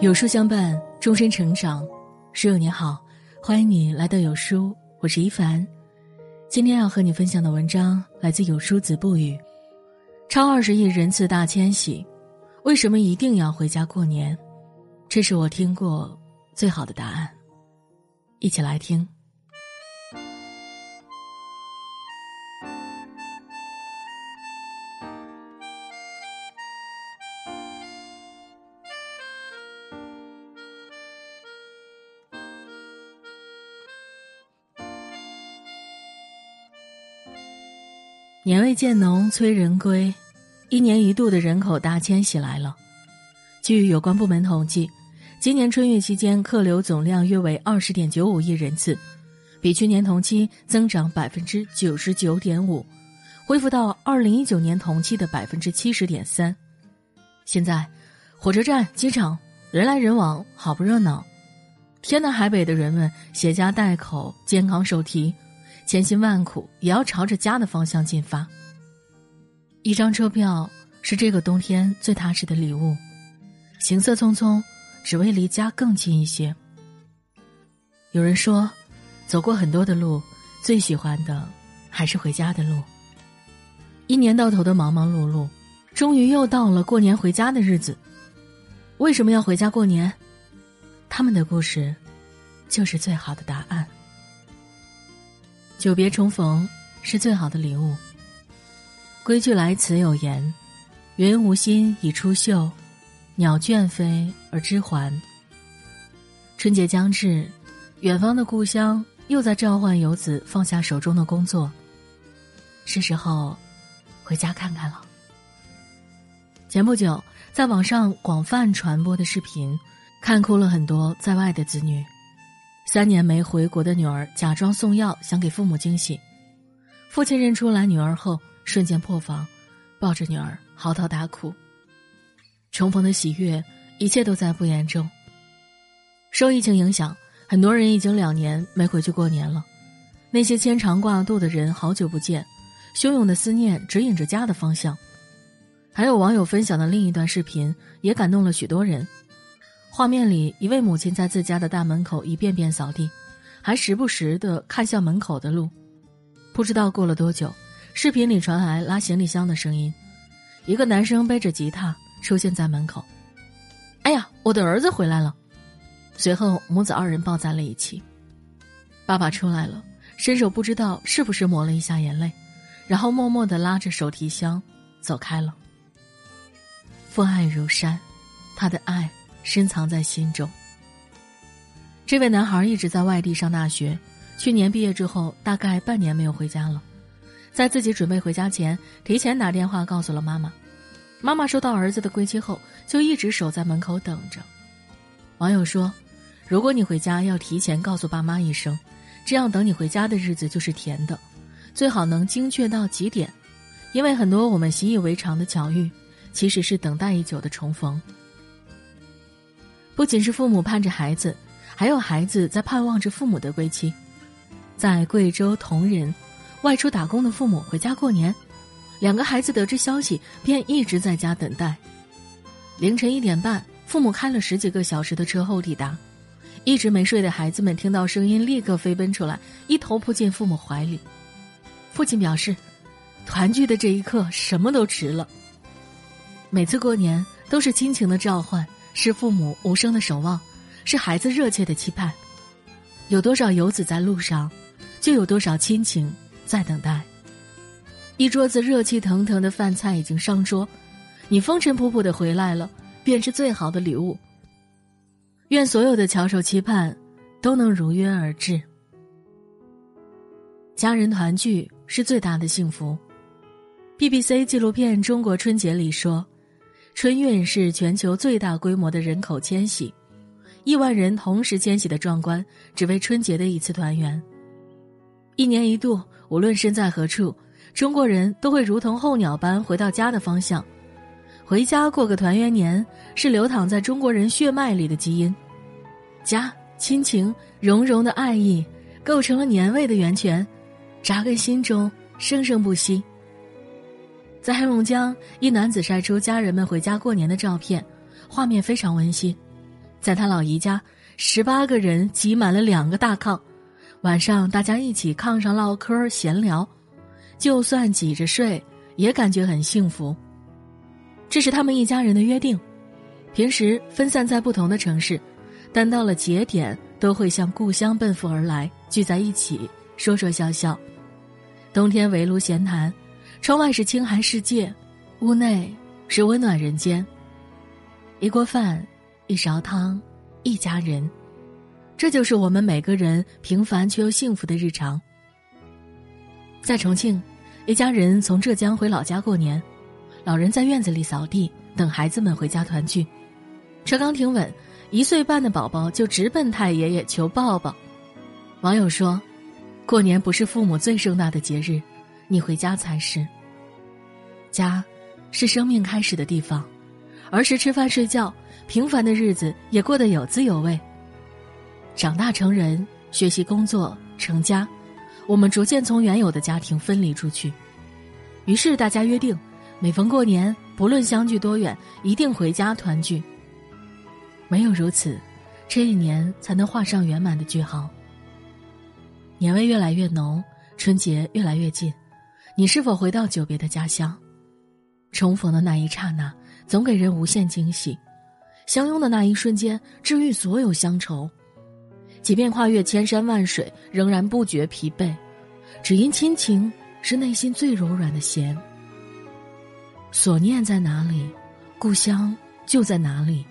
有书相伴，终身成长。书友你好，欢迎你来到有书，我是一凡。今天要和你分享的文章来自有书子不语。超二十亿人次大迁徙，为什么一定要回家过年？这是我听过最好的答案。一起来听。年未渐浓催人归，一年一度的人口大迁徙来了。据有关部门统计，今年春运期间客流总量约为二十点九五亿人次，比去年同期增长百分之九十九点五，恢复到二零一九年同期的百分之七十点三。现在，火车站、机场人来人往，好不热闹。天南海北的人们携家带口，肩扛手提。千辛万苦也要朝着家的方向进发。一张车票是这个冬天最踏实的礼物，行色匆匆，只为离家更近一些。有人说，走过很多的路，最喜欢的还是回家的路。一年到头的忙忙碌碌，终于又到了过年回家的日子。为什么要回家过年？他们的故事，就是最好的答案。久别重逢是最好的礼物。归去来辞有言：“云无心以出岫，鸟倦飞而知还。”春节将至，远方的故乡又在召唤游子放下手中的工作，是时候回家看看了。前不久，在网上广泛传播的视频，看哭了很多在外的子女。三年没回国的女儿假装送药，想给父母惊喜。父亲认出来女儿后，瞬间破防，抱着女儿嚎啕大哭。重逢的喜悦，一切都在不言中。受疫情影响，很多人已经两年没回去过年了。那些牵肠挂肚的人，好久不见，汹涌的思念指引着家的方向。还有网友分享的另一段视频，也感动了许多人。画面里，一位母亲在自家的大门口一遍遍扫地，还时不时的看向门口的路。不知道过了多久，视频里传来拉行李箱的声音，一个男生背着吉他出现在门口。哎呀，我的儿子回来了！随后母子二人抱在了一起。爸爸出来了，伸手不知道是不是抹了一下眼泪，然后默默的拉着手提箱走开了。父爱如山，他的爱。深藏在心中。这位男孩一直在外地上大学，去年毕业之后，大概半年没有回家了。在自己准备回家前，提前打电话告诉了妈妈。妈妈收到儿子的归期后，就一直守在门口等着。网友说：“如果你回家，要提前告诉爸妈一声，这样等你回家的日子就是甜的，最好能精确到几点，因为很多我们习以为常的巧遇，其实是等待已久的重逢。”不仅是父母盼着孩子，还有孩子在盼望着父母的归期。在贵州铜仁，外出打工的父母回家过年，两个孩子得知消息便一直在家等待。凌晨一点半，父母开了十几个小时的车后抵达，一直没睡的孩子们听到声音立刻飞奔出来，一头扑进父母怀里。父亲表示，团聚的这一刻什么都值了。每次过年都是亲情的召唤。是父母无声的守望，是孩子热切的期盼。有多少游子在路上，就有多少亲情在等待。一桌子热气腾腾的饭菜已经上桌，你风尘仆仆的回来了，便是最好的礼物。愿所有的翘首期盼，都能如约而至。家人团聚是最大的幸福。BBC 纪录片《中国春节》里说。春运是全球最大规模的人口迁徙，亿万人同时迁徙的壮观，只为春节的一次团圆。一年一度，无论身在何处，中国人都会如同候鸟般回到家的方向。回家过个团圆年，是流淌在中国人血脉里的基因。家、亲情、融融的爱意，构成了年味的源泉，扎根心中，生生不息。在黑龙江，一男子晒出家人们回家过年的照片，画面非常温馨。在他老姨家，十八个人挤满了两个大炕，晚上大家一起炕上唠嗑闲聊，就算挤着睡，也感觉很幸福。这是他们一家人的约定，平时分散在不同的城市，但到了节点都会向故乡奔赴而来，聚在一起说说笑笑。冬天围炉闲谈。窗外是清寒世界，屋内是温暖人间。一锅饭，一勺汤，一家人，这就是我们每个人平凡却又幸福的日常。在重庆，一家人从浙江回老家过年，老人在院子里扫地，等孩子们回家团聚。车刚停稳，一岁半的宝宝就直奔太爷爷求抱抱。网友说：“过年不是父母最盛大的节日。”你回家才是。家，是生命开始的地方。儿时吃饭睡觉，平凡的日子也过得有滋有味。长大成人，学习工作，成家，我们逐渐从原有的家庭分离出去。于是大家约定，每逢过年，不论相距多远，一定回家团聚。唯有如此，这一年才能画上圆满的句号。年味越来越浓，春节越来越近。你是否回到久别的家乡？重逢的那一刹那，总给人无限惊喜；相拥的那一瞬间，治愈所有乡愁。即便跨越千山万水，仍然不觉疲惫，只因亲情是内心最柔软的弦。所念在哪里，故乡就在哪里。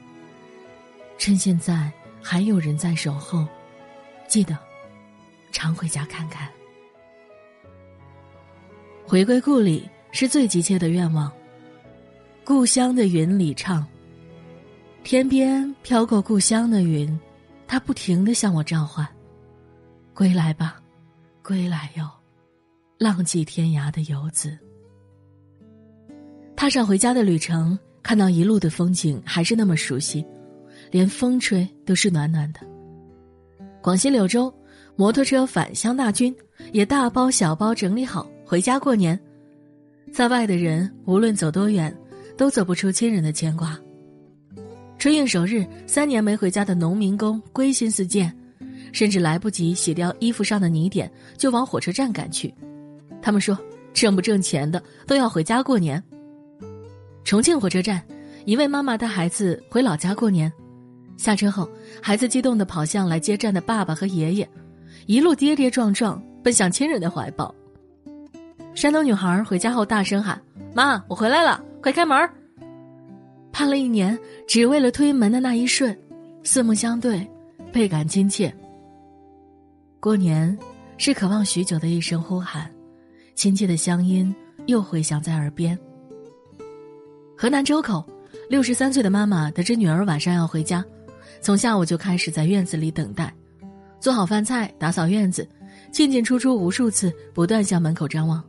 趁现在还有人在守候，记得常回家看看。回归故里是最急切的愿望。故乡的云里唱，天边飘过故乡的云，它不停的向我召唤：“归来吧，归来哟，浪迹天涯的游子。”踏上回家的旅程，看到一路的风景还是那么熟悉，连风吹都是暖暖的。广西柳州，摩托车返乡大军也大包小包整理好。回家过年，在外的人无论走多远，都走不出亲人的牵挂。春运首日，三年没回家的农民工归心似箭，甚至来不及洗掉衣服上的泥点，就往火车站赶去。他们说：“挣不挣钱的都要回家过年。”重庆火车站，一位妈妈带孩子回老家过年，下车后，孩子激动地跑向来接站的爸爸和爷爷，一路跌跌撞撞奔向亲人的怀抱。山东女孩回家后大声喊：“妈，我回来了，快开门！”盼了一年，只为了推门的那一瞬，四目相对，倍感亲切。过年是渴望许久的一声呼喊，亲切的乡音又回响在耳边。河南周口，六十三岁的妈妈得知女儿晚上要回家，从下午就开始在院子里等待，做好饭菜，打扫院子，进进出出无数次，不断向门口张望。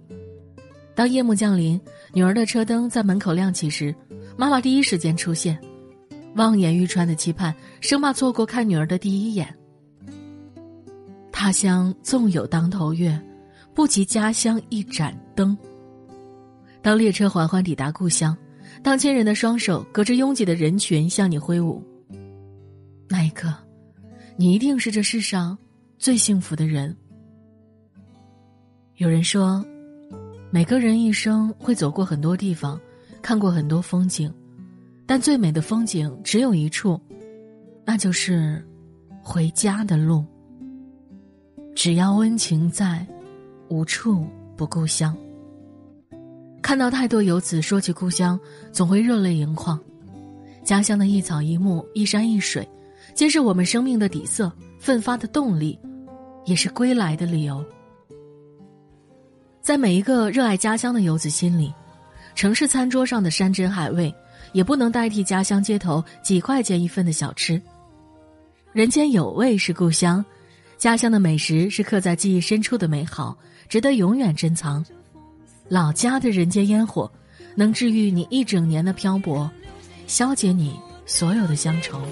当夜幕降临，女儿的车灯在门口亮起时，妈妈第一时间出现，望眼欲穿的期盼，生怕错过看女儿的第一眼。他乡纵有当头月，不及家乡一盏灯。当列车缓缓抵达故乡，当亲人的双手隔着拥挤的人群向你挥舞，那一刻，你一定是这世上最幸福的人。有人说。每个人一生会走过很多地方，看过很多风景，但最美的风景只有一处，那就是回家的路。只要温情在，无处不故乡。看到太多游子说起故乡，总会热泪盈眶。家乡的一草一木、一山一水，皆是我们生命的底色，奋发的动力，也是归来的理由。在每一个热爱家乡的游子心里，城市餐桌上的山珍海味，也不能代替家乡街头几块钱一份的小吃。人间有味是故乡，家乡的美食是刻在记忆深处的美好，值得永远珍藏。老家的人间烟火，能治愈你一整年的漂泊，消解你所有的乡愁。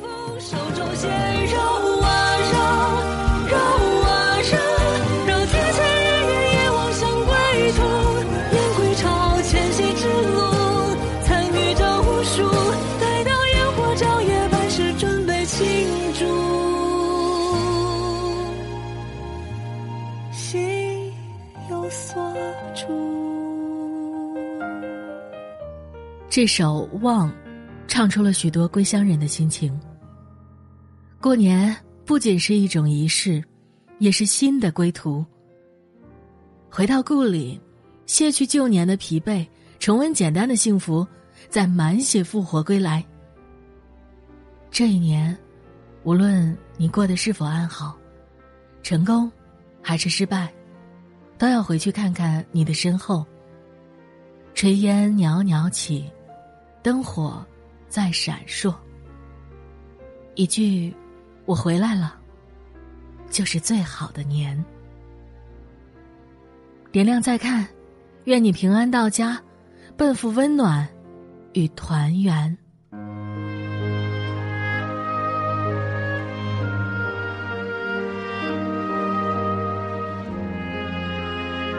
心有所住。这首《望》，唱出了许多归乡人的心情。过年不仅是一种仪式，也是新的归途。回到故里，卸去旧年的疲惫，重温简单的幸福，再满血复活归来。这一年，无论你过得是否安好，成功还是失败，都要回去看看你的身后。炊烟袅袅起，灯火在闪烁。一句“我回来了”，就是最好的年。点亮再看，愿你平安到家，奔赴温暖与团圆。